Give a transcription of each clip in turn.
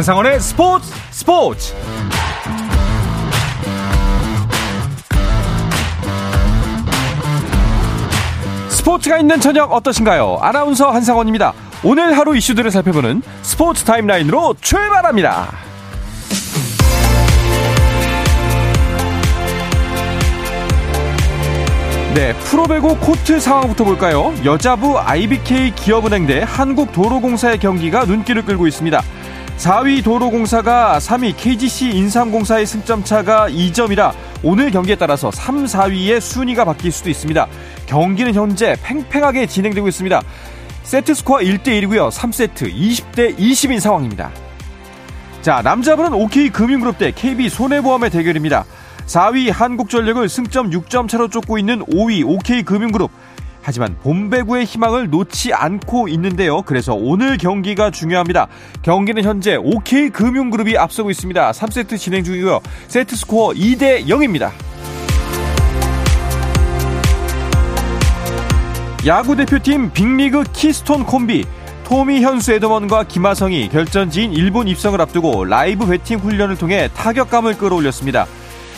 한상원의 스포츠 스포츠 스포츠가 있는 저녁 어떠신가요? 아나운서 한상원입니다. 오늘 하루 이슈들을 살펴보는 스포츠 타임라인으로 출발합니다. 네, 프로배구 코트 상황부터 볼까요? 여자부 IBK 기업은행 대 한국도로공사의 경기가 눈길을 끌고 있습니다. 4위 도로공사가 3위 KGC 인삼공사의 승점 차가 2점이라 오늘 경기에 따라서 3, 4위의 순위가 바뀔 수도 있습니다. 경기는 현재 팽팽하게 진행되고 있습니다. 세트 스코어 1대1이고요. 3세트 20대 20인 상황입니다. 자, 남자분은 OK 금융그룹 대 KB 손해보험의 대결입니다. 4위 한국전력을 승점 6점 차로 쫓고 있는 5위 OK금융그룹. 하지만 봄배구의 희망을 놓지 않고 있는데요. 그래서 오늘 경기가 중요합니다. 경기는 현재 OK금융그룹이 앞서고 있습니다. 3세트 진행 중이고요. 세트 스코어 2대 0입니다. 야구 대표팀 빅리그 키스톤 콤비 토미 현수 에드먼과 김하성이 결전지인 일본 입성을 앞두고 라이브 배팅 훈련을 통해 타격감을 끌어올렸습니다.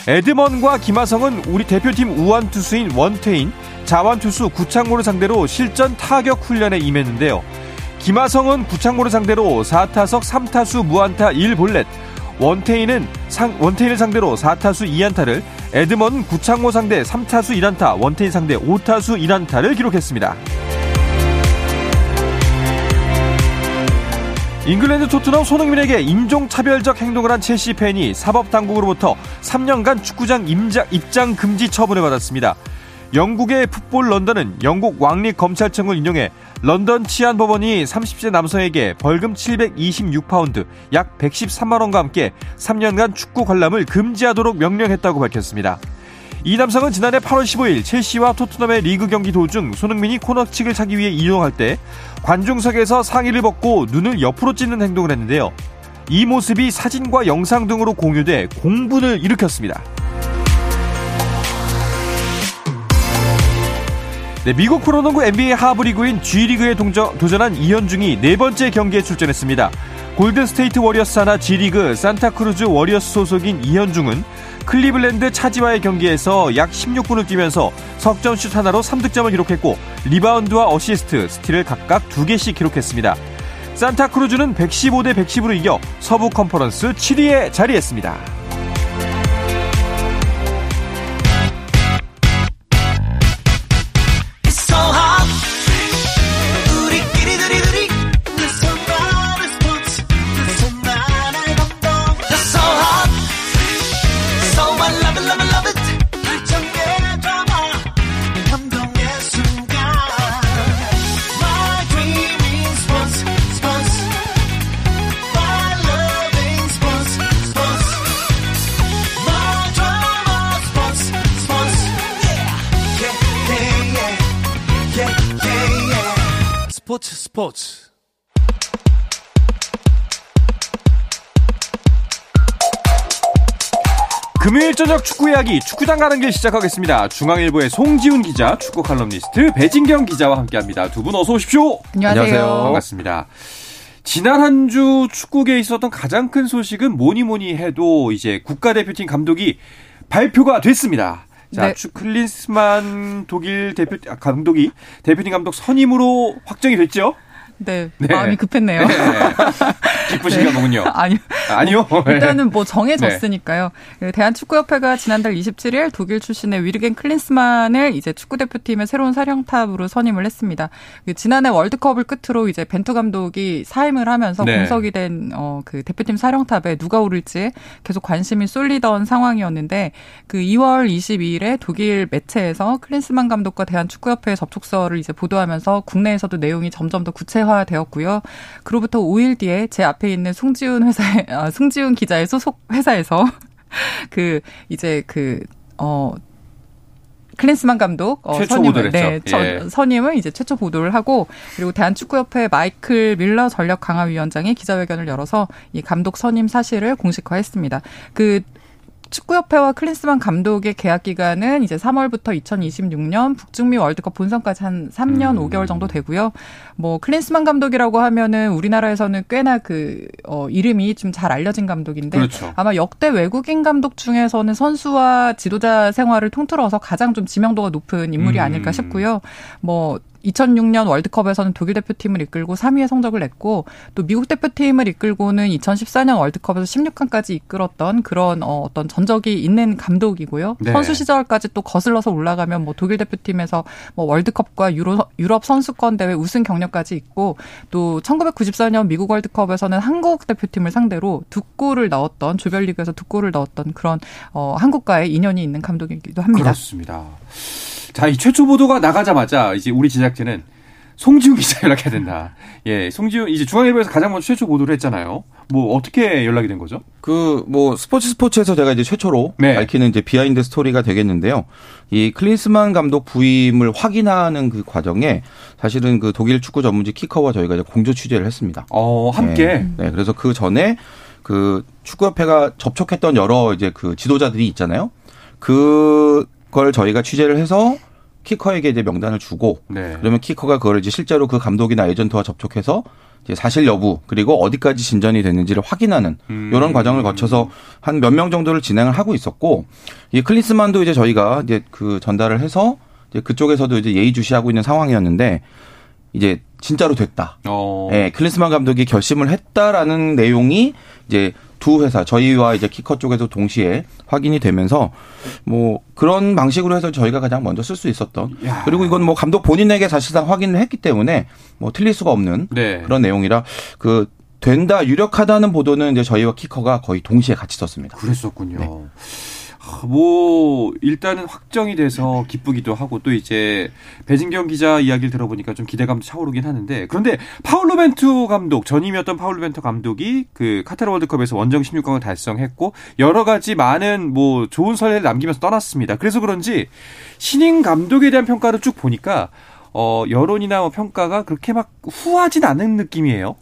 에드먼과 김하성은 우리 대표팀 우완 투수인 원태인, 좌완 투수 구창모를 상대로 실전 타격 훈련에 임했는데요. 김하성은 구창모를 상대로 4타석 3타수 무안타 1볼넷, 원태인은 상, 원태인을 상대로 4타수 2안타를, 에드먼 구창모 상대 3타수 1안타, 원태인 상대 5타수 1안타를 기록했습니다. 잉글랜드 토트넘 손흥민에게 인종차별적 행동을 한 첼시 팬이 사법당국으로부터 3년간 축구장 임자, 입장 금지 처분을 받았습니다. 영국의 풋볼 런던은 영국 왕립 검찰청을 인용해 런던 치안 법원이 30세 남성에게 벌금 726파운드, 약 113만 원과 함께 3년간 축구 관람을 금지하도록 명령했다고 밝혔습니다. 이 남성은 지난해 8월 15일 첼시와 토트넘의 리그 경기 도중 손흥민이 코너킥을 차기 위해 이동할 때 관중석에서 상의를 벗고 눈을 옆으로 찢는 행동을 했는데요. 이 모습이 사진과 영상 등으로 공유돼 공분을 일으켰습니다. 네, 미국 프로농구 NBA 하부리그인 G리그에 동저, 도전한 이현중이 네 번째 경기에 출전했습니다. 골든스테이트 워리어스 산하 G리그 산타크루즈 워리어스 소속인 이현중은 클리블랜드 차지와의 경기에서 약 16분을 뛰면서 석점슛 하나로 3득점을 기록했고 리바운드와 어시스트, 스틸을 각각 2개씩 기록했습니다. 산타크루즈는 115대 110으로 이겨 서부 컨퍼런스 7위에 자리했습니다. 스포츠 스포츠 금요일 저녁 축구 이야기 축구장 가는 길 시작하겠습니다. 중앙일보의 송지훈 기자, 축구 칼럼니스트 배진경 기자와 함께합니다. 두 분 어서 오십시오. 안녕하세요. 안녕하세요. 반갑습니다. 지난 한 주 축구계에 있었던 가장 큰 소식은 뭐니 뭐니 해도 이제 국가대표팀 감독이 발표가 됐습니다. 자, 네. 클린스만 독일 대표 아, 감독이 대표팀 감독 선임으로 확정이 됐죠? 네, 네. 마음이 급했네요. 네. 기쁘신가 네. 보군요. 아니요. 아니요. 뭐, 일단은 뭐 정해졌으니까요. 네. 대한축구협회가 지난달 27일 독일 출신의 위르겐 클린스만을 이제 축구대표팀의 새로운 사령탑으로 선임을 했습니다. 그 지난해 월드컵을 끝으로 이제 벤투 감독이 사임을 하면서 네. 공석이 된 어, 그 대표팀 사령탑에 누가 오를지 계속 관심이 쏠리던 상황이었는데 그 2월 22일에 독일 매체에서 클린스만 감독과 대한축구협회 접촉서를 이제 보도하면서 국내에서도 내용이 점점 더 구체화 되었고요. 그로부터 5일 뒤에 제 앞에 있는 송지훈 회사에 아, 송지훈 기자의 소속 회사에서 그 이제 그어 클린스만 감독 어, 최초 선임을 네, 예. 선임을 이제 최초 보도를 하고 그리고 대한축구협회 마이클 밀러 전력 강화 위원장이 기자회견을 열어서 이 감독 선임 사실을 공식화했습니다. 그 축구협회와 클린스만 감독의 계약 기간은 이제 3월부터 2026년 북중미 월드컵 본선까지 한 3년 음. 5개월 정도 되고요. 뭐 클린스만 감독이라고 하면은 우리나라에서는 꽤나 그 어, 이름이 좀 잘 알려진 감독인데 그렇죠. 아마 역대 외국인 감독 중에서는 선수와 지도자 생활을 통틀어서 가장 좀 지명도가 높은 인물이 음. 아닐까 싶고요. 뭐 2006년 월드컵에서는 독일 대표팀을 이끌고 3위의 성적을 냈고 또 미국 대표팀을 이끌고는 2014년 월드컵에서 16강까지 이끌었던 그런 어, 어떤 전적이 있는 감독이고요. 네. 선수 시절까지 또 거슬러서 올라가면 뭐 독일 대표팀에서 뭐 월드컵과 유로, 유럽 선수권 대회 우승 경력까지 있고 또 1994년 미국 월드컵에서는 한국 대표팀을 상대로 두 골을 넣었던 조별리그에서 두 골을 넣었던 그런 어, 한국과의 인연이 있는 감독이기도 합니다. 그렇습니다. 자, 이 최초 보도가 나가자마자 이제 우리 제작진은 송지훈 기자 연락해야 된다. 예, 송지훈 이제 중앙일보에서 가장 먼저 최초 보도를 했잖아요. 뭐 어떻게 연락이 된 거죠? 그 뭐 스포츠 스포츠에서 제가 이제 최초로 네. 밝히는 이제 비하인드 스토리가 되겠는데요. 이 클린스만 감독 부임을 확인하는 그 과정에 사실은 그 독일 축구 전문지 키커와 저희가 이제 공조 취재를 했습니다. 어, 함께. 네, 네 그래서 그 전에 그 축구협회가 접촉했던 여러 이제 그 지도자들이 있잖아요. 그그 걸 저희가 취재를 해서 키커에게 이제 명단을 주고 네. 그러면 키커가 그걸 이제 실제로 그 감독이나 에이전트와 접촉해서 이제 사실 여부 그리고 어디까지 진전이 됐는지를 확인하는 음. 이런 과정을 거쳐서 한 몇 명 정도를 진행을 하고 있었고 이 클린스만도 이제 저희가 이제 그 전달을 해서 이제 그쪽에서도 이제 예의주시하고 있는 상황이었는데 이제 진짜로 됐다. 어. 예, 클린스만 감독이 결심을 했다라는 내용이 이제 두 회사 저희와 이제 키커 쪽에서 동시에 확인이 되면서 뭐 그런 방식으로 해서 저희가 가장 먼저 쓸 수 있었던 야. 그리고 이건 뭐 감독 본인에게 사실상 확인을 했기 때문에 뭐 틀릴 수가 없는 네. 그런 내용이라 그 된다 유력하다는 보도는 이제 저희와 키커가 거의 동시에 같이 썼습니다. 그랬었군요. 네. 뭐 일단은 확정이 돼서 기쁘기도 하고 또 이제 배진경 기자 이야기를 들어보니까 좀 기대감도 차오르긴 하는데 그런데 파울로 벤투 감독 전임이었던 파울로 벤투 감독이 그 카타르 월드컵에서 원정 16강을 달성했고 여러 가지 많은 뭐 좋은 선례를 남기면서 떠났습니다. 그래서 그런지 신인 감독에 대한 평가를 쭉 보니까 어 여론이나 뭐 평가가 그렇게 막 후하진 않은 느낌이에요.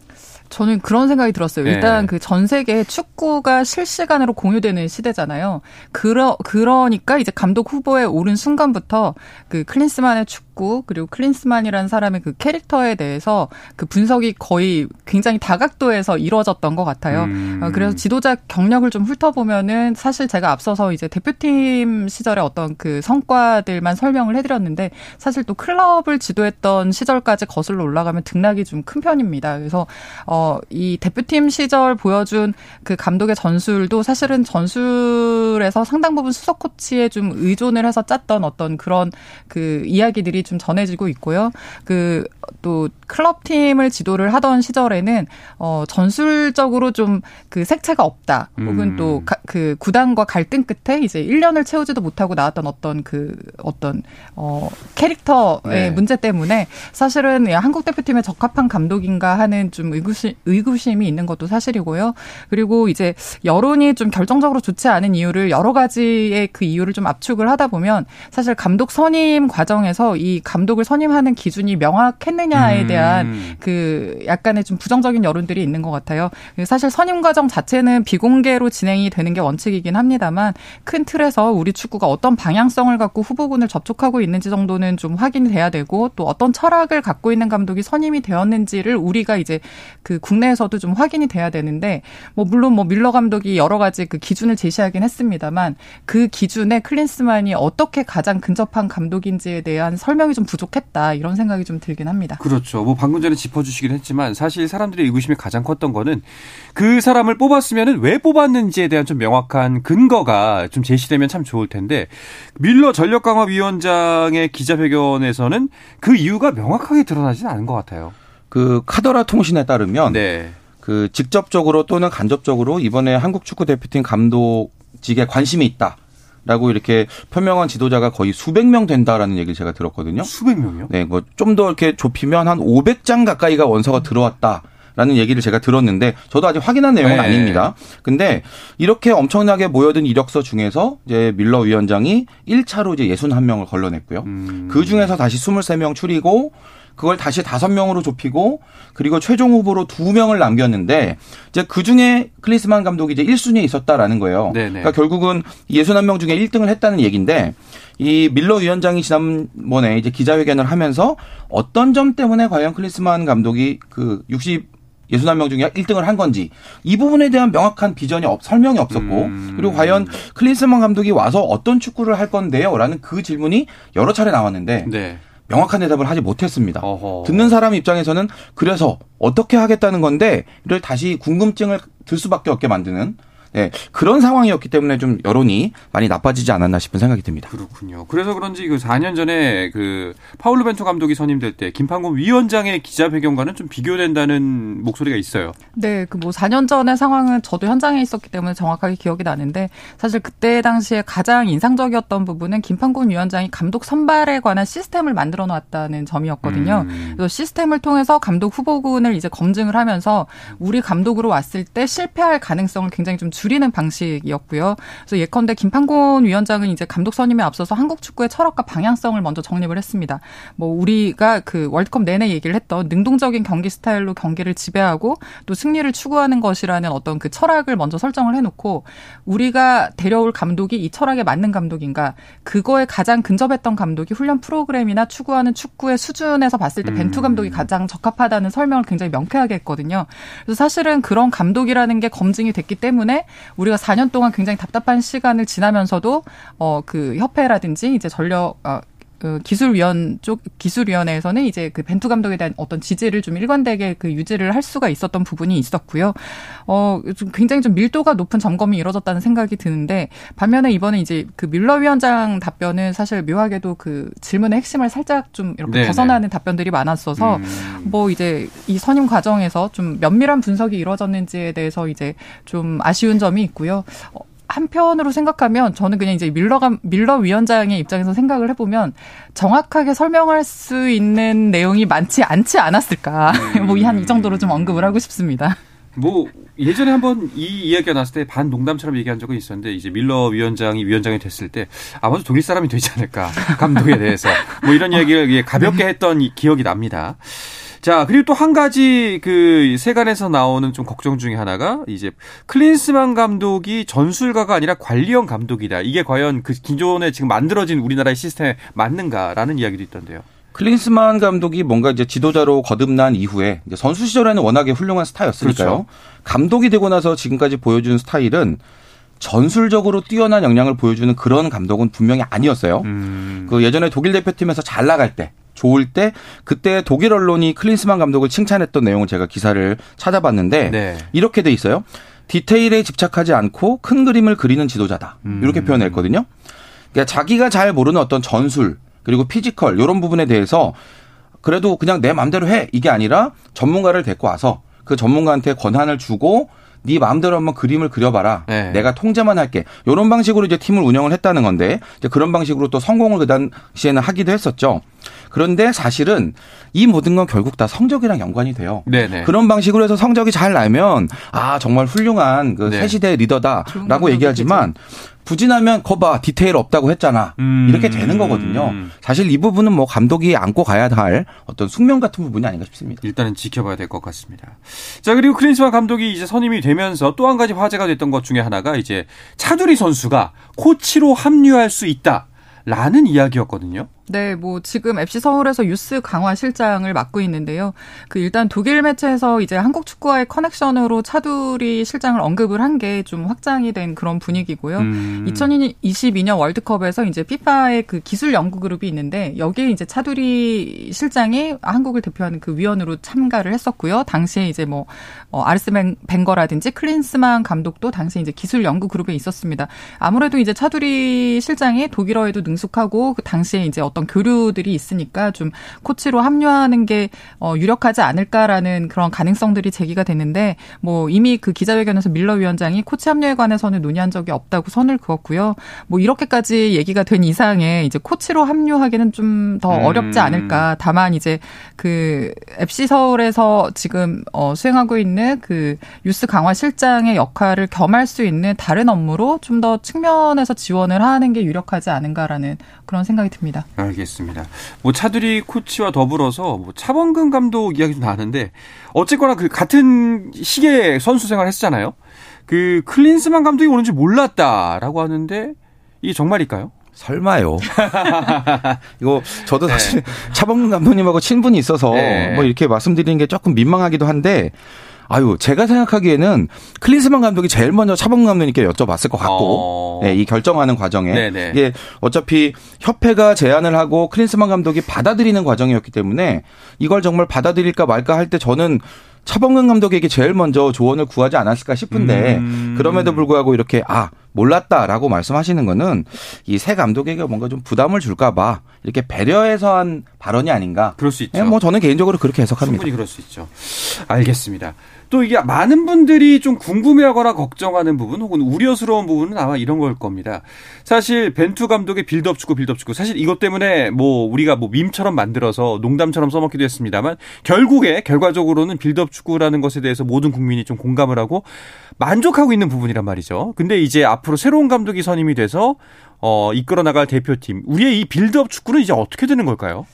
저는 그런 생각이 들었어요. 네. 일단 그전 세계 축구가 실시간으로 공유되는 시대잖아요. 그러 그러니까 이제 감독 후보에 오른 순간부터 그 클린스만의 축구 그리고 클린스만이라는 사람의 그 캐릭터에 대해서 그 분석이 거의 굉장히 다각도에서 이루어졌던 것 같아요. 음. 어, 그래서 지도자 경력을 좀 훑어보면은 사실 제가 앞서서 이제 대표팀 시절의 어떤 그 성과들만 설명을 해드렸는데 사실 또 클럽을 지도했던 시절까지 거슬러 올라가면 등락이 좀 큰 편입니다. 그래서 어 이 대표팀 시절 보여준 그 감독의 전술도 사실은 전술에서 상당 부분 수석 코치에 좀 의존을 해서 짰던 어떤 그런 그 이야기들이 좀 전해지고 있고요. 그 또 클럽 팀을 지도를 하던 시절에는 어 전술적으로 좀 그 색채가 없다. 혹은 음. 또그 구단과 갈등 끝에 이제 1년을 채우지도 못하고 나왔던 어떤 그 어떤 어 캐릭터의 네. 문제 때문에 사실은 한국 대표팀에 적합한 감독인가 하는 좀 의구심 의구심이 있는 것도 사실이고요. 그리고 이제 여론이 좀 결정적으로 좋지 않은 이유를 여러 가지의 그 이유를 좀 압축을 하다 보면 사실 감독 선임 과정에서 이 감독을 선임하는 기준이 명확했느냐에 음. 대한 음. 그 약간의 좀 부정적인 여론들이 있는 것 같아요. 사실 선임 과정 자체는 비공개로 진행이 되는 게 원칙이긴 합니다만 큰 틀에서 우리 축구가 어떤 방향성을 갖고 후보군을 접촉하고 있는지 정도는 좀 확인이 돼야 되고 또 어떤 철학을 갖고 있는 감독이 선임이 되었는지를 우리가 이제 그 국내에서도 좀 확인이 돼야 되는데 뭐 물론 뭐 밀러 감독이 여러 가지 그 기준을 제시하긴 했습니다만 그 기준에 클린스만이 어떻게 가장 근접한 감독인지에 대한 설명 이 좀 부족했다 이런 생각이 좀 들긴 합니다. 그렇죠. 뭐 방금 전에 짚어주시긴 했지만 사실 사람들의 의구심이 가장 컸던 거는 그 사람을 뽑았으면은 왜 뽑았는지에 대한 좀 명확한 근거가 좀 제시되면 참 좋을 텐데 밀러 전력강화위원장의 기자회견에서는 그 이유가 명확하게 드러나지는 않은 것 같아요. 그 카더라 통신에 따르면 네. 그 직접적으로 또는 간접적으로 이번에 한국 축구 대표팀 감독직에 관심이 있다. 라고 이렇게 표명한 지도자가 거의 수백 명 된다라는 얘기를 제가 들었거든요. 수백 명이요? 네, 뭐 좀 더 이렇게 좁히면 한 500장 가까이가 원서가 들어왔다. 라는 얘기를 제가 들었는데 저도 아직 확인한 내용은 네. 아닙니다. 근데 이렇게 엄청나게 모여든 이력서 중에서 이제 밀러 위원장이 1차로 이제 61명을 걸러냈고요. 음. 그 중에서 다시 23명 추리고 그걸 다시 다섯 명으로 좁히고 그리고 최종 후보로 두 명을 남겼는데 이제 그 중에 클리스만 감독이 이제 1순위에 있었다라는 거예요. 네네. 그러니까 결국은 61명 중에 1등을 했다는 얘기인데 이 밀러 위원장이 지난번에 이제 기자회견을 하면서 어떤 점 때문에 과연 클리스만 감독이 그 60, 61명 중에 1등을 한 건지 이 부분에 대한 명확한 비전이 없, 설명이 없었고 음. 그리고 과연 클린스만 감독이 와서 어떤 축구를 할 건데요? 라는 그 질문이 여러 차례 나왔는데 네. 명확한 대답을 하지 못했습니다. 어허. 듣는 사람 입장에서는 그래서 어떻게 하겠다는 건데 이를 다시 궁금증을 들 수밖에 없게 만드는 네, 그런 상황이었기 때문에 좀 여론이 많이 나빠지지 않았나 싶은 생각이 듭니다. 그렇군요. 그래서 그런지 그 4년 전에 그 파울루 벤투 감독이 선임될 때 김판곤 위원장의 기자회견과는 좀 비교된다는 목소리가 있어요. 네, 그 뭐 4년 전의 상황은 저도 현장에 있었기 때문에 정확하게 기억이 나는데 사실 그때 당시에 가장 인상적이었던 부분은 김판곤 위원장이 감독 선발에 관한 시스템을 만들어 놨다는 점이었거든요. 음. 그래서 시스템을 통해서 감독 후보군을 이제 검증을 하면서 우리 감독으로 왔을 때 실패할 가능성을 굉장히 좀 줄이는 방식이었고요. 그래서 예컨대 김판곤 위원장은 이제 감독 선임에 앞서서 한국 축구의 철학과 방향성을 먼저 정립을 했습니다. 뭐 우리가 그 월드컵 내내 얘기를 했던 능동적인 경기 스타일로 경기를 지배하고 또 승리를 추구하는 것이라는 어떤 그 철학을 먼저 설정을 해놓고 우리가 데려올 감독이 이 철학에 맞는 감독인가 그거에 가장 근접했던 감독이 훈련 프로그램이나 추구하는 축구의 수준에서 봤을 때 벤투 음. 감독이 가장 적합하다는 설명을 굉장히 명쾌하게 했거든요. 그래서 사실은 그런 감독이라는 게 검증이 됐기 때문에 우리가 4년 동안 굉장히 답답한 시간을 지나면서도 어 그 협회라든지 이제 전력 어, 그 기술위원 쪽 기술위원회에서는 이제 그 벤투 감독에 대한 어떤 지지를 좀 일관되게 그 유지를 할 수가 있었던 부분이 있었고요. 어, 좀 굉장히 좀 밀도가 높은 점검이 이루어졌다는 생각이 드는데 반면에 이번에 이제 그 밀러 위원장 답변은 사실 묘하게도 그 질문의 핵심을 살짝 좀 이렇게 네네. 벗어나는 답변들이 많았어서 음. 뭐 이제 이 선임 과정에서 좀 면밀한 분석이 이루어졌는지에 대해서 이제 좀 아쉬운 점이 있고요. 어, 한편으로 생각하면 저는 그냥 이제 밀러가 밀러 위원장의 입장에서 생각을 해보면 정확하게 설명할 수 있는 내용이 많지 않지 않았을까 음. 뭐이 한이 정도로 좀 언급을 하고 싶습니다. 뭐 예전에 한번 이 이야기가 나왔을 때 반 농담처럼 얘기한 적은 있었는데 이제 밀러 위원장이 위원장이 됐을 때 아마도 독일 사람이 되지 않을까 감독에 대해서 뭐 이런 이야기를 가볍게 했던 기억이 납니다. 자, 그리고 또 한 가지 그 세간에서 나오는 좀 걱정 중에 하나가 이제 클린스만 감독이 전술가가 아니라 관리형 감독이다. 이게 과연 그 기존에 지금 만들어진 우리나라의 시스템에 맞는가라는 이야기도 있던데요. 클린스만 감독이 뭔가 이제 지도자로 거듭난 이후에 이제 선수 시절에는 워낙에 훌륭한 스타였으니까요. 그렇죠. 감독이 되고 나서 지금까지 보여준 스타일은 전술적으로 뛰어난 역량을 보여주는 그런 감독은 분명히 아니었어요. 음. 그 예전에 독일 대표팀에서 잘 나갈 때 좋을 때 그때 독일 언론이 클린스만 감독을 칭찬했던 내용을 제가 기사를 찾아봤는데 네. 이렇게 돼 있어요. 디테일에 집착하지 않고 큰 그림을 그리는 지도자다. 음. 이렇게 표현했거든요. 그러니까 자기가 잘 모르는 어떤 전술 그리고 피지컬 이런 부분에 대해서 그래도 그냥 내 마음대로 해 이게 아니라 전문가를 데리고 와서 그 전문가한테 권한을 주고 네 마음대로 한번 그림을 그려봐라. 네. 내가 통제만 할게. 이런 방식으로 이제 팀을 운영을 했다는 건데 이제 그런 방식으로 또 성공을 그 당시에는 하기도 했었죠. 그런데 사실은 이 모든 건 결국 다 성적이랑 연관이 돼요. 네네. 그런 방식으로 해서 성적이 잘 나면 아 정말 훌륭한 그 네. 새 시대 리더다라고 얘기하지만 부진하면 거봐 디테일 없다고 했잖아 음. 이렇게 되는 거거든요. 사실 이 부분은 뭐 감독이 안고 가야 할 어떤 숙명 같은 부분이 아닌가 싶습니다. 일단은 지켜봐야 될 것 같습니다. 자 그리고 크린스만 감독이 이제 선임이 되면서 또 한 가지 화제가 됐던 것 중에 하나가 이제 차두리 선수가 코치로 합류할 수 있다라는 이야기였거든요. 네, 뭐 지금 FC 서울에서 유스 강화 실장을 맡고 있는데요. 그 일단 독일 매체에서 이제 한국 축구와의 커넥션으로 차두리 실장을 언급을 한 게 좀 확장이 된 그런 분위기고요. 음. 2022년 월드컵에서 이제 피파의 그 기술 연구 그룹이 있는데 여기에 이제 차두리 실장이 한국을 대표하는 그 위원으로 참가를 했었고요. 당시에 이제 뭐 어, 아르스 벵거라든지 클린스만 감독도 당시에 이제 기술 연구 그룹에 있었습니다. 아무래도 이제 차두리 실장이 독일어에도 능숙하고 그 당시에 이제 어떤 어떤 교류들이 있으니까 좀 코치로 합류하는 게 어, 유력하지 않을까라는 그런 가능성들이 제기가 됐는데 뭐 이미 그 기자회견에서 밀러 위원장이 코치 합류에 관해서는 논의한 적이 없다고 선을 그었고요. 뭐 이렇게까지 얘기가 된 이상에 이제 코치로 합류하기는 좀더 음. 어렵지 않을까. 다만 이제 그 FC 서울에서 지금 어 수행하고 있는 그 유스 강화 실장의 역할을 겸할 수 있는 다른 업무로 좀 더 측면에서 지원을 하는 게 유력하지 않은가라는 그런 생각이 듭니다. 알겠습니다. 뭐 차두리 코치와 더불어서 뭐 차범근 감독 이야기도 나왔는데 어쨌거나 그 같은 시기에 선수 생활 했잖아요. 그 클린스만 감독이 오는지 몰랐다라고 하는데 이게 정말일까요? 설마요. 이거 저도 네. 사실 네. 차범근 감독님하고 친분이 있어서 네. 뭐 이렇게 말씀드리는 게 조금 민망하기도 한데 아유, 제가 생각하기에는 클린스만 감독이 제일 먼저 차범근 감독님께 여쭤봤을 것 같고, 어... 네, 이 결정하는 과정에 네네. 이게 어차피 협회가 제안을 하고 클린스만 감독이 받아들이는 과정이었기 때문에 이걸 정말 받아들일까 말까 할 때 저는 차범근 감독에게 제일 먼저 조언을 구하지 않았을까 싶은데 음... 그럼에도 불구하고 이렇게 아 몰랐다라고 말씀하시는 거는 이 새 감독에게 뭔가 좀 부담을 줄까봐 이렇게 배려해서 한 발언이 아닌가. 그럴 수 있죠. 네, 뭐 저는 개인적으로 그렇게 해석합니다. 충분히 그럴 수 있죠. 알겠습니다. 또 이게 많은 분들이 좀 궁금해하거나 걱정하는 부분 혹은 우려스러운 부분은 아마 이런 걸 겁니다. 사실 벤투 감독의 빌드업 축구, 빌드업 축구. 사실 이것 때문에 뭐 우리가 뭐 밈처럼 만들어서 농담처럼 써먹기도 했습니다만 결국에 결과적으로는 빌드업 축구라는 것에 대해서 모든 국민이 좀 공감을 하고 만족하고 있는 부분이란 말이죠. 근데 이제 앞으로 새로운 감독이 선임이 돼서 어, 이끌어 나갈 대표팀. 우리의 이 빌드업 축구는 이제 어떻게 되는 걸까요?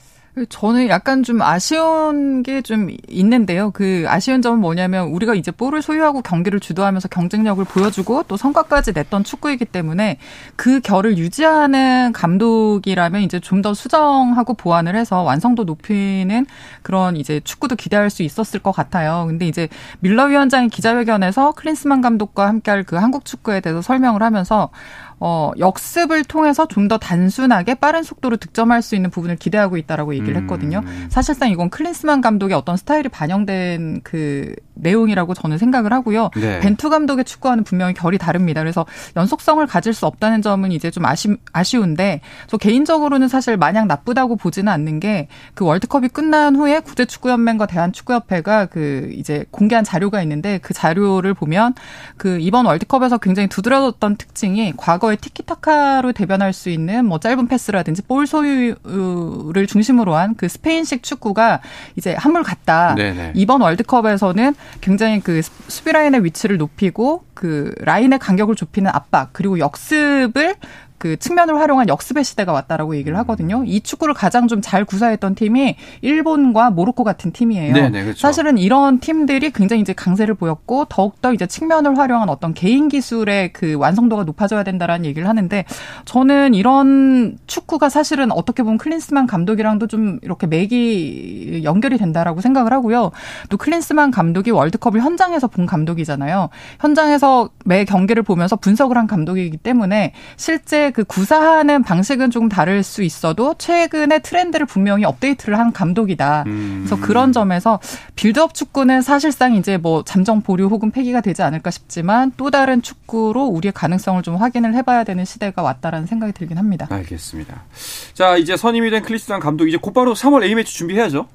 저는 약간 좀 아쉬운 게 좀 있는데요. 그 아쉬운 점은 뭐냐면 우리가 이제 볼을 소유하고 경기를 주도하면서 경쟁력을 보여주고 또 성과까지 냈던 축구이기 때문에 그 결을 유지하는 감독이라면 이제 좀 더 수정하고 보완을 해서 완성도 높이는 그런 이제 축구도 기대할 수 있었을 것 같아요. 근데 이제 밀러 위원장이 기자회견에서 클린스만 감독과 함께할 그 한국 축구에 대해서 설명을 하면서 어, 역습을 통해서 좀 더 단순하게 빠른 속도로 득점할 수 있는 부분을 기대하고 있다라고 얘기를 음. 했거든요. 음. 사실상 이건 클린스만 감독의 어떤 스타일이 반영된 그 내용이라고 저는 생각을 하고요. 네. 벤투 감독의 축구와는 분명히 결이 다릅니다. 그래서 연속성을 가질 수 없다는 점은 이제 좀 아쉬, 아쉬운데 저 개인적으로는 사실 마냥 나쁘다고 보지는 않는 게 그 월드컵이 끝난 후에 국제축구연맹과 대한축구협회가 그 이제 공개한 자료가 있는데 그 자료를 보면 그 이번 월드컵에서 굉장히 두드러졌던 특징이 과거 에 티키타카로 대변할 수 있는 뭐 짧은 패스라든지 볼 소유를 중심으로 한 그 스페인식 축구가 이제 한물 갔다. 네네. 이번 월드컵에서는 굉장히 그 수비 라인의 위치를 높이고 그 라인의 간격을 좁히는 압박 그리고 역습을 그 측면을 활용한 역습의 시대가 왔다라고 얘기를 하거든요. 이 축구를 가장 좀 잘 구사했던 팀이 일본과 모로코 같은 팀이에요. 네네, 네, 그렇죠. 사실은 이런 팀들이 굉장히 이제 강세를 보였고 더욱더 이제 측면을 활용한 어떤 개인 기술의 그 완성도가 높아져야 된다라는 얘기를 하는데 저는 이런 축구가 사실은 어떻게 보면 클린스만 감독이랑도 좀 이렇게 맥이 연결이 된다라고 생각을 하고요. 또 클린스만 감독이 월드컵을 현장에서 본 감독이잖아요. 현장에서 매 경기를 보면서 분석을 한 감독이기 때문에 실제 그 구사하는 방식은 조금 다를 수 있어도 최근의 트렌드를 분명히 업데이트를 한 감독이다. 음. 그래서 그런 점에서 빌드업 축구는 사실상 이제 뭐 잠정 보류 혹은 폐기가 되지 않을까 싶지만 또 다른 축구로 우리의 가능성을 좀 확인을 해봐야 되는 시대가 왔다라는 생각이 들긴 합니다. 알겠습니다. 자 이제 선임이 된 클린스만 감독 이제 곧바로 3월 A 매치 준비해야죠.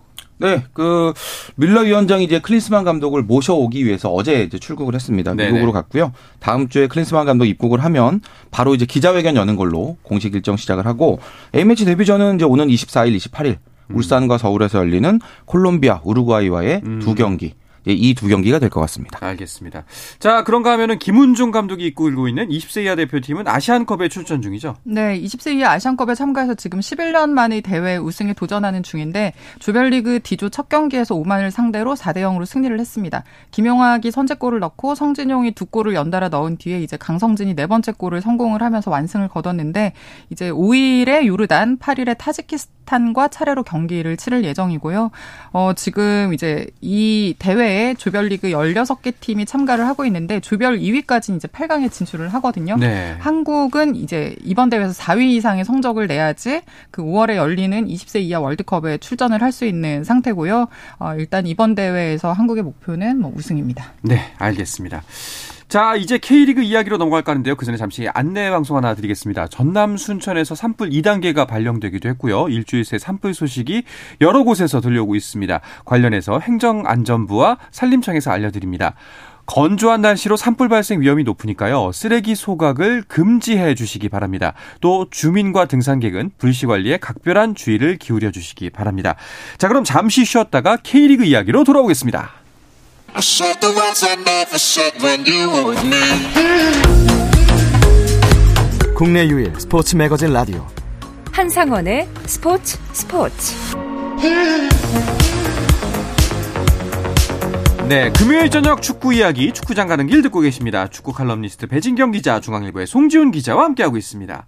네, 그 밀러 위원장이 이제 클린스만 감독을 모셔오기 위해서 어제 이제 출국을 했습니다. 네네. 미국으로 갔고요. 다음 주에 클린스만 감독 입국을 하면 바로 이제 기자회견 여는 걸로 공식 일정 시작을 하고 A매치 데뷔전은 이제 오는 24일, 28일 울산과 서울에서 열리는 콜롬비아, 우루과이와의 음. 두 경기 예, 이 두 경기가 될 것 같습니다. 알겠습니다. 자, 그런가 하면은 김훈중 감독이 이끌고 있는 20세 이하 대표팀은 아시안컵에 출전 중이죠? 네, 20세 이하 아시안컵에 참가해서 지금 11년 만에 대회 우승에 도전하는 중인데 조별리그 D조 첫 경기에서 오만을 상대로 4대 0으로 승리를 했습니다. 김용학이 선제골을 넣고 성진용이 두 골을 연달아 넣은 뒤에 이제 강성진이 네 번째 골을 성공을 하면서 완승을 거뒀는데 이제 5일에 요르단, 8일에 타지키스탄과 차례로 경기를 치를 예정이고요. 어, 지금 이제 이 대회 대회에 조별리그 16개 팀이 참가를 하고 있는데 조별 2위까지는 이제 8강에 진출을 하거든요. 네. 한국은 이제 이번 대회에서 4위 이상의 성적을 내야지 그 5월에 열리는 20세 이하 월드컵에 출전을 할 수 있는 상태고요. 어, 일단 이번 대회에서 한국의 목표는 뭐 우승입니다. 네, 알겠습니다. 자, 이제 K리그 이야기로 넘어갈까 하는데요. 그 전에 잠시 안내 방송 하나 드리겠습니다. 전남 순천에서 산불 2단계가 발령되기도 했고요. 일주일 새 산불 소식이 여러 곳에서 들려오고 있습니다. 관련해서 행정안전부와 산림청에서 알려드립니다. 건조한 날씨로 산불 발생 위험이 높으니까요. 쓰레기 소각을 금지해 주시기 바랍니다. 또 주민과 등산객은 불씨 관리에 각별한 주의를 기울여 주시기 바랍니다. 자, 그럼 잠시 쉬었다가 K리그 이야기로 돌아오겠습니다. 국내 유일 스포츠 매거진 라디오 한상원의 스포츠 스포츠. 네, 금요일 저녁 축구 이야기 축구장 가는 길 듣고 계십니다. 축구 칼럼니스트 배진경 기자, 중앙일보의 송지훈 기자와 함께하고 있습니다.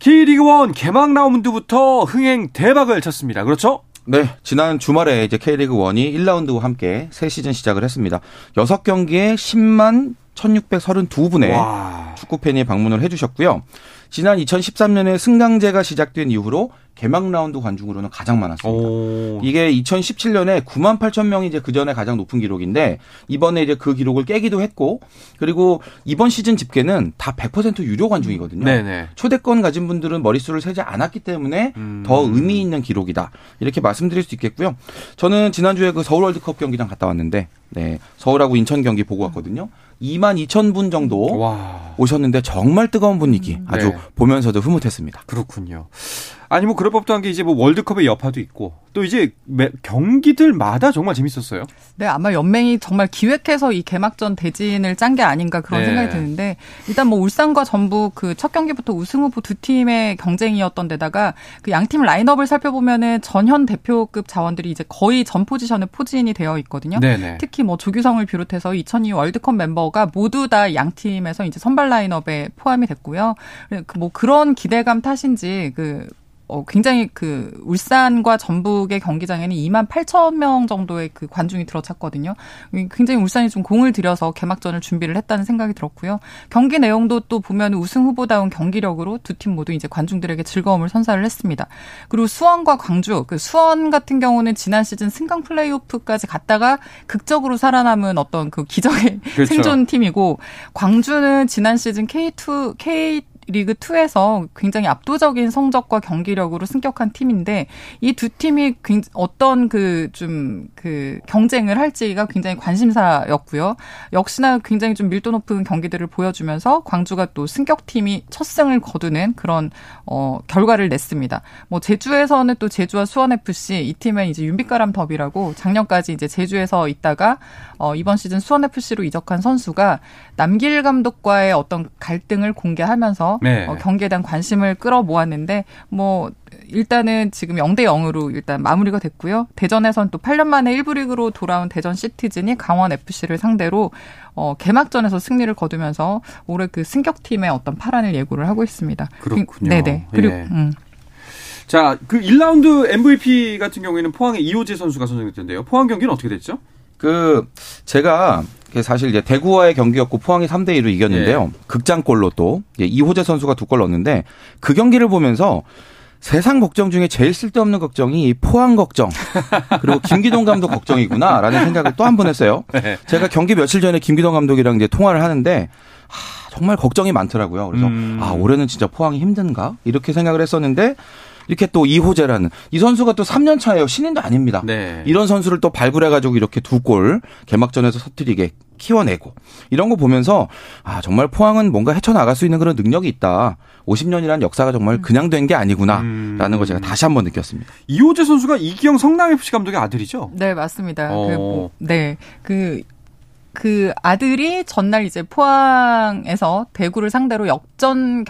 K리그1 개막 라운드부터 흥행 대박을 쳤습니다. 그렇죠? 네, 지난 주말에 이제 K리그 1이 1라운드와 함께 새 시즌 시작을 했습니다. 6경기에 10만 1632분의 와. 축구 팬이 방문을 해 주셨고요. 지난 2013년에 승강제가 시작된 이후로 개막 라운드 관중으로는 가장 많았습니다. 오. 이게 2017년에 9만 8천 명이 이제 그 전에 가장 높은 기록인데 이번에 이제 그 기록을 깨기도 했고 그리고 이번 시즌 집계는 다 100% 유료 관중이거든요. 네네. 초대권 가진 분들은 머릿수를 세지 않았기 때문에 음. 더 의미 있는 기록이다. 이렇게 말씀드릴 수 있겠고요. 저는 지난주에 그 서울 월드컵 경기장 갔다 왔는데 네. 서울하고 인천 경기 보고 왔거든요. 2만 2천 분 정도 와. 오셨는데 정말 뜨거운 분위기 음. 아주 네. 보면서도 흐뭇했습니다. 그렇군요. 아니 뭐 그럴 법도 한 게 이제 뭐 월드컵의 여파도 있고 또 이제 경기들마다 정말 재밌었어요. 네, 아마 연맹이 정말 기획해서 이 개막전 대진을 짠 게 아닌가 그런 네. 생각이 드는데 일단 뭐 울산과 전북 그 첫 경기부터 우승 후보 두 팀의 경쟁이었던 데다가 그 양팀 라인업을 살펴보면은 전현 대표급 자원들이 이제 거의 전 포지션에 포진이 되어 있거든요. 네네. 특히 뭐 조규성을 비롯해서 2002 월드컵 멤버가 모두 다 양 팀에서 이제 선발 라인업에 포함이 됐고요. 그 뭐 그런 기대감 탓인지 그 어, 굉장히 그 울산과 전북의 경기장에는 2만 8천 명 정도의 그 관중이 들어찼거든요. 굉장히 울산이 좀 공을 들여서 개막전을 준비를 했다는 생각이 들었고요. 경기 내용도 또 보면 우승 후보다운 경기력으로 두 팀 모두 이제 관중들에게 즐거움을 선사를 했습니다. 그리고 수원과 광주, 그 수원 같은 경우는 지난 시즌 승강 플레이오프까지 갔다가 극적으로 살아남은 어떤 그 기적의 그렇죠. 생존 팀이고 광주는 지난 시즌 K2 K 리그 2에서 굉장히 압도적인 성적과 경기력으로 승격한 팀인데 이 두 팀이 어떤 그 좀그 그 경쟁을 할지가 굉장히 관심사였고요. 역시나 굉장히 좀 밀도 높은 경기들을 보여주면서 광주가 또 승격팀이 첫 승을 거두는 그런 어 결과를 냈습니다. 뭐 제주에서는 또 제주와 수원 FC 이 팀은 이제 윤빛가람 더비라고 작년까지 이제 제주에서 있다가 어 이번 시즌 수원 FC로 이적한 선수가 남길 감독과의 어떤 갈등을 공개하면서 네. 어, 경기에 대한 관심을 끌어모았는데 뭐 일단은 지금 0대 0으로 일단 마무리가 됐고요. 대전에선 또 8년 만에 1부 리그로 돌아온 대전 시티즌이 강원 FC를 상대로 어, 개막전에서 승리를 거두면서 올해 그 승격팀의 어떤 파란을 예고를 하고 있습니다. 그렇군요. 네네. 그리고 예. 음. 자, 그 1라운드 MVP 같은 경우에는 포항의 이호재 선수가 선정됐던데요. 포항 경기는 어떻게 됐죠? 그 제가 사실 이제 대구와의 경기였고 포항이 3대 2로 이겼는데요. 예. 극장골로 또 이호재 선수가 두 골 넣었는데 그 경기를 보면서 세상 걱정 중에 제일 쓸데없는 걱정이 포항 걱정 그리고 김기동 감독 걱정이구나라는 생각을 또 한 번 했어요. 네. 제가 경기 며칠 전에 김기동 감독이랑 이제 통화를 하는데 하, 정말 걱정이 많더라고요. 그래서 음. 아 올해는 진짜 포항이 힘든가 이렇게 생각을 했었는데 이렇게 또 이호재라는 이 선수가 또 3년 차예요. 신인도 아닙니다. 네. 이런 선수를 또 발굴해 가지고 이렇게 두 골 개막전에서 서트리게 키워내고 이런 거 보면서 아 정말 포항은 뭔가 헤쳐나갈 수 있는 그런 능력이 있다. 50년이라는 역사가 정말 그냥 된 게 아니구나라는 음. 걸 제가 다시 한번 느꼈습니다. 이호재 선수가 이기영 성남 FC 감독의 아들이죠? 네 맞습니다. 어. 그 뭐, 네. 그, 그 아들이 전날 이제 포항에서 대구를 상대로 역전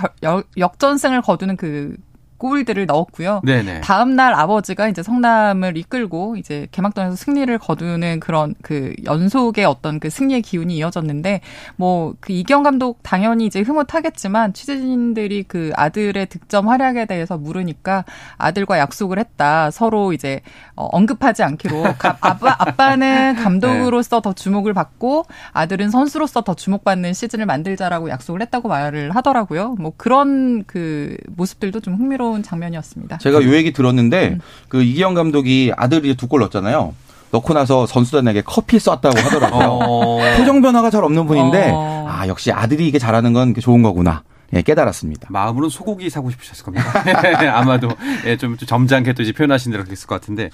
역전승을 거두는 그 골들을 넣었고요. 네네. 다음 날 아버지가 이제 성남을 이끌고 이제 개막전에서 승리를 거두는 그런 그 연속의 어떤 그 승리의 기운이 이어졌는데 뭐 그 이경 감독 당연히 이제 흐뭇하겠지만 취재진들이 그 아들의 득점 활약에 대해서 물으니까 아들과 약속을 했다. 서로 이제 어, 언급하지 않기로 아빠 아빠는 감독으로서 네. 더 주목을 받고 아들은 선수로서 더 주목받는 시즌을 만들자라고 약속을 했다고 말을 하더라고요. 뭐 그런 그 모습들도 좀 흥미로 흥미로운 장면이었습니다. 제가 요 얘기 들었는데 음. 그 이기영 감독이 아들이 두 골 넣었잖아요. 넣고 나서 선수단에게 커피 쐈다고 하더라고요. 어. 표정 변화가 잘 없는 분인데 어. 아 역시 아들이 이게 잘하는 건 좋은 거구나. 예, 깨달았습니다. 마음으로는 소고기 사고 싶으셨을 겁니다. 아마도 예, 좀, 좀 점잖게 또 이제 표현하신 대로 그랬을 것 같은데.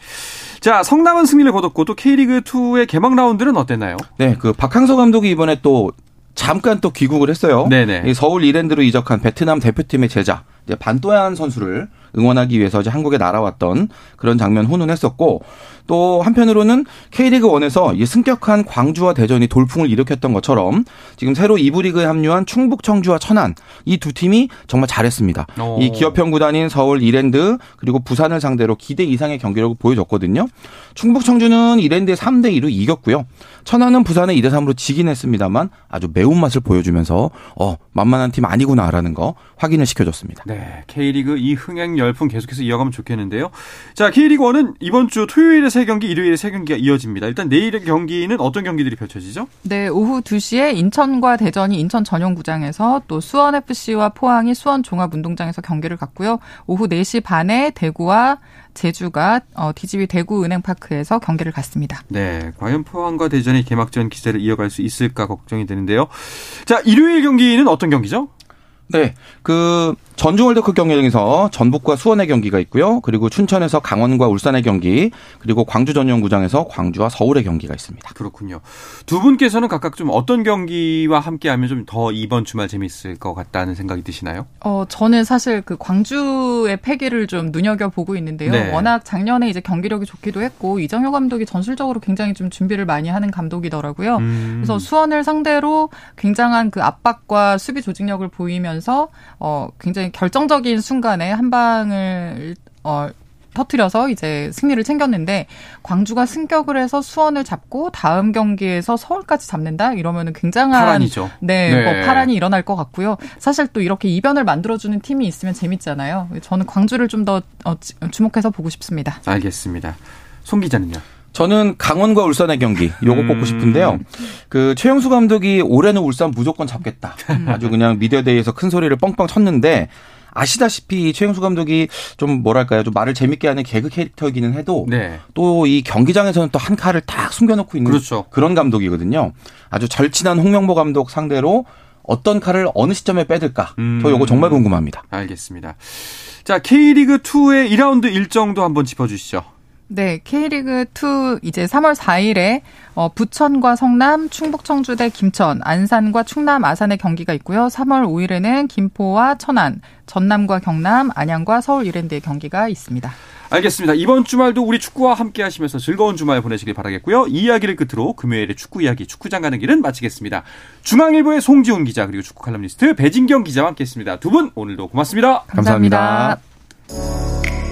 자, 성남은 승리를 거뒀고 또 K리그 2의 개막 라운드는 어땠나요? 네, 그 박항서 감독이 이번에 또 잠깐 또 귀국을 했어요. 네네. 서울 이랜드로 이적한 베트남 대표팀의 제자 반또얀 선수를 응원하기 위해서 이제 한국에 날아왔던 그런 장면 훈훈했었고 또 한편으로는 K리그 1에서 이 승격한 광주와 대전이 돌풍을 일으켰던 것처럼 지금 새로 2부 리그에 합류한 충북 청주와 천안 이 두 팀이 정말 잘했습니다. 오. 이 기업형 구단인 서울 이랜드 그리고 부산을 상대로 기대 이상의 경기력을 보여줬거든요. 충북 청주는 이랜드에 3대 2로 이겼고요. 천안은 부산에 2대 3으로 지긴 했습니다만 아주 매운맛을 보여주면서 어 만만한 팀 아니구나라는 거 확인을 시켜줬습니다. 네, K리그 이 흥행 열풍 계속해서 이어가면 좋겠는데요. 자, K리그 1은 이번 주 토요일에 세 경기, 일요일에 세 경기가 이어집니다. 일단 내일의 경기는 어떤 경기들이 펼쳐지죠? 네, 오후 2시에 인천과 대전이 인천 전용구장에서 또 수원 FC와 포항이 수원 종합운동장에서 경기를 갖고요. 오후 4시 반에 대구와 제주가 어, DGB 대구은행파크에서 경기를 갖습니다. 네, 과연 포항과 대전이 개막전 기세를 이어갈 수 있을까 걱정이 되는데요. 자, 일요일 경기는 어떤 경기죠? 네. 그 전주 월드컵 경기장에서 전북과 수원의 경기가 있고요. 그리고 춘천에서 강원과 울산의 경기, 그리고 광주 전용구장에서 광주와 서울의 경기가 있습니다. 그렇군요. 두 분께서는 각각 좀 어떤 경기와 함께 하면 좀 더 이번 주말 재밌을 것 같다는 생각이 드시나요? 어, 저는 사실 그 광주의 패기를 좀 눈여겨 보고 있는데요. 네. 워낙 작년에 이제 경기력이 좋기도 했고 이정효 감독이 전술적으로 굉장히 좀 준비를 많이 하는 감독이더라고요. 음. 그래서 수원을 상대로 굉장한 그 압박과 수비 조직력을 보이면서 어 굉장히 결정적인 순간에 한 방을 어 터트려서 이제 승리를 챙겼는데 광주가 승격을 해서 수원을 잡고 다음 경기에서 서울까지 잡는다 이러면은 굉장한 파란이죠. 네, 네. 뭐 파란이 일어날 것 같고요. 사실 또 이렇게 이변을 만들어주는 팀이 있으면 재밌잖아요. 저는 광주를 좀더 어, 주목해서 보고 싶습니다. 알겠습니다. 송 기자는요. 저는 강원과 울산의 경기 요거 음. 뽑고 싶은데요. 그 최영수 감독이 올해는 울산 무조건 잡겠다. 아주 그냥 미디어데이에서 큰 소리를 뻥뻥 쳤는데 아시다시피 최영수 감독이 좀 뭐랄까요 좀 말을 재밌게 하는 개그 캐릭터이기는 해도 네. 또이 경기장에서는 또 한 칼을 딱 숨겨놓고 있는 그렇죠. 그런 감독이거든요. 아주 절친한 홍명보 감독 상대로 어떤 칼을 어느 시점에 빼들까? 음. 저 요거 정말 궁금합니다. 알겠습니다. 자 K리그 2의 2라운드 일정도 한번 짚어주시죠. 네, K리그 2 이제 3월 4일에 어, 부천과 성남, 충북 청주대 김천, 안산과 충남 아산의 경기가 있고요. 3월 5일에는 김포와 천안, 전남과 경남, 안양과 서울 이랜드의 경기가 있습니다. 알겠습니다. 이번 주말도 우리 축구와 함께 하시면서 즐거운 주말 보내시길 바라겠고요. 이 이야기를 끝으로 금요일에 축구 이야기 축구장 가는 길은 마치겠습니다. 중앙일보의 송지훈 기자 그리고 축구 칼럼니스트 배진경 기자와 함께했습니다. 두 분 오늘도 고맙습니다 감사합니다. 감사합니다.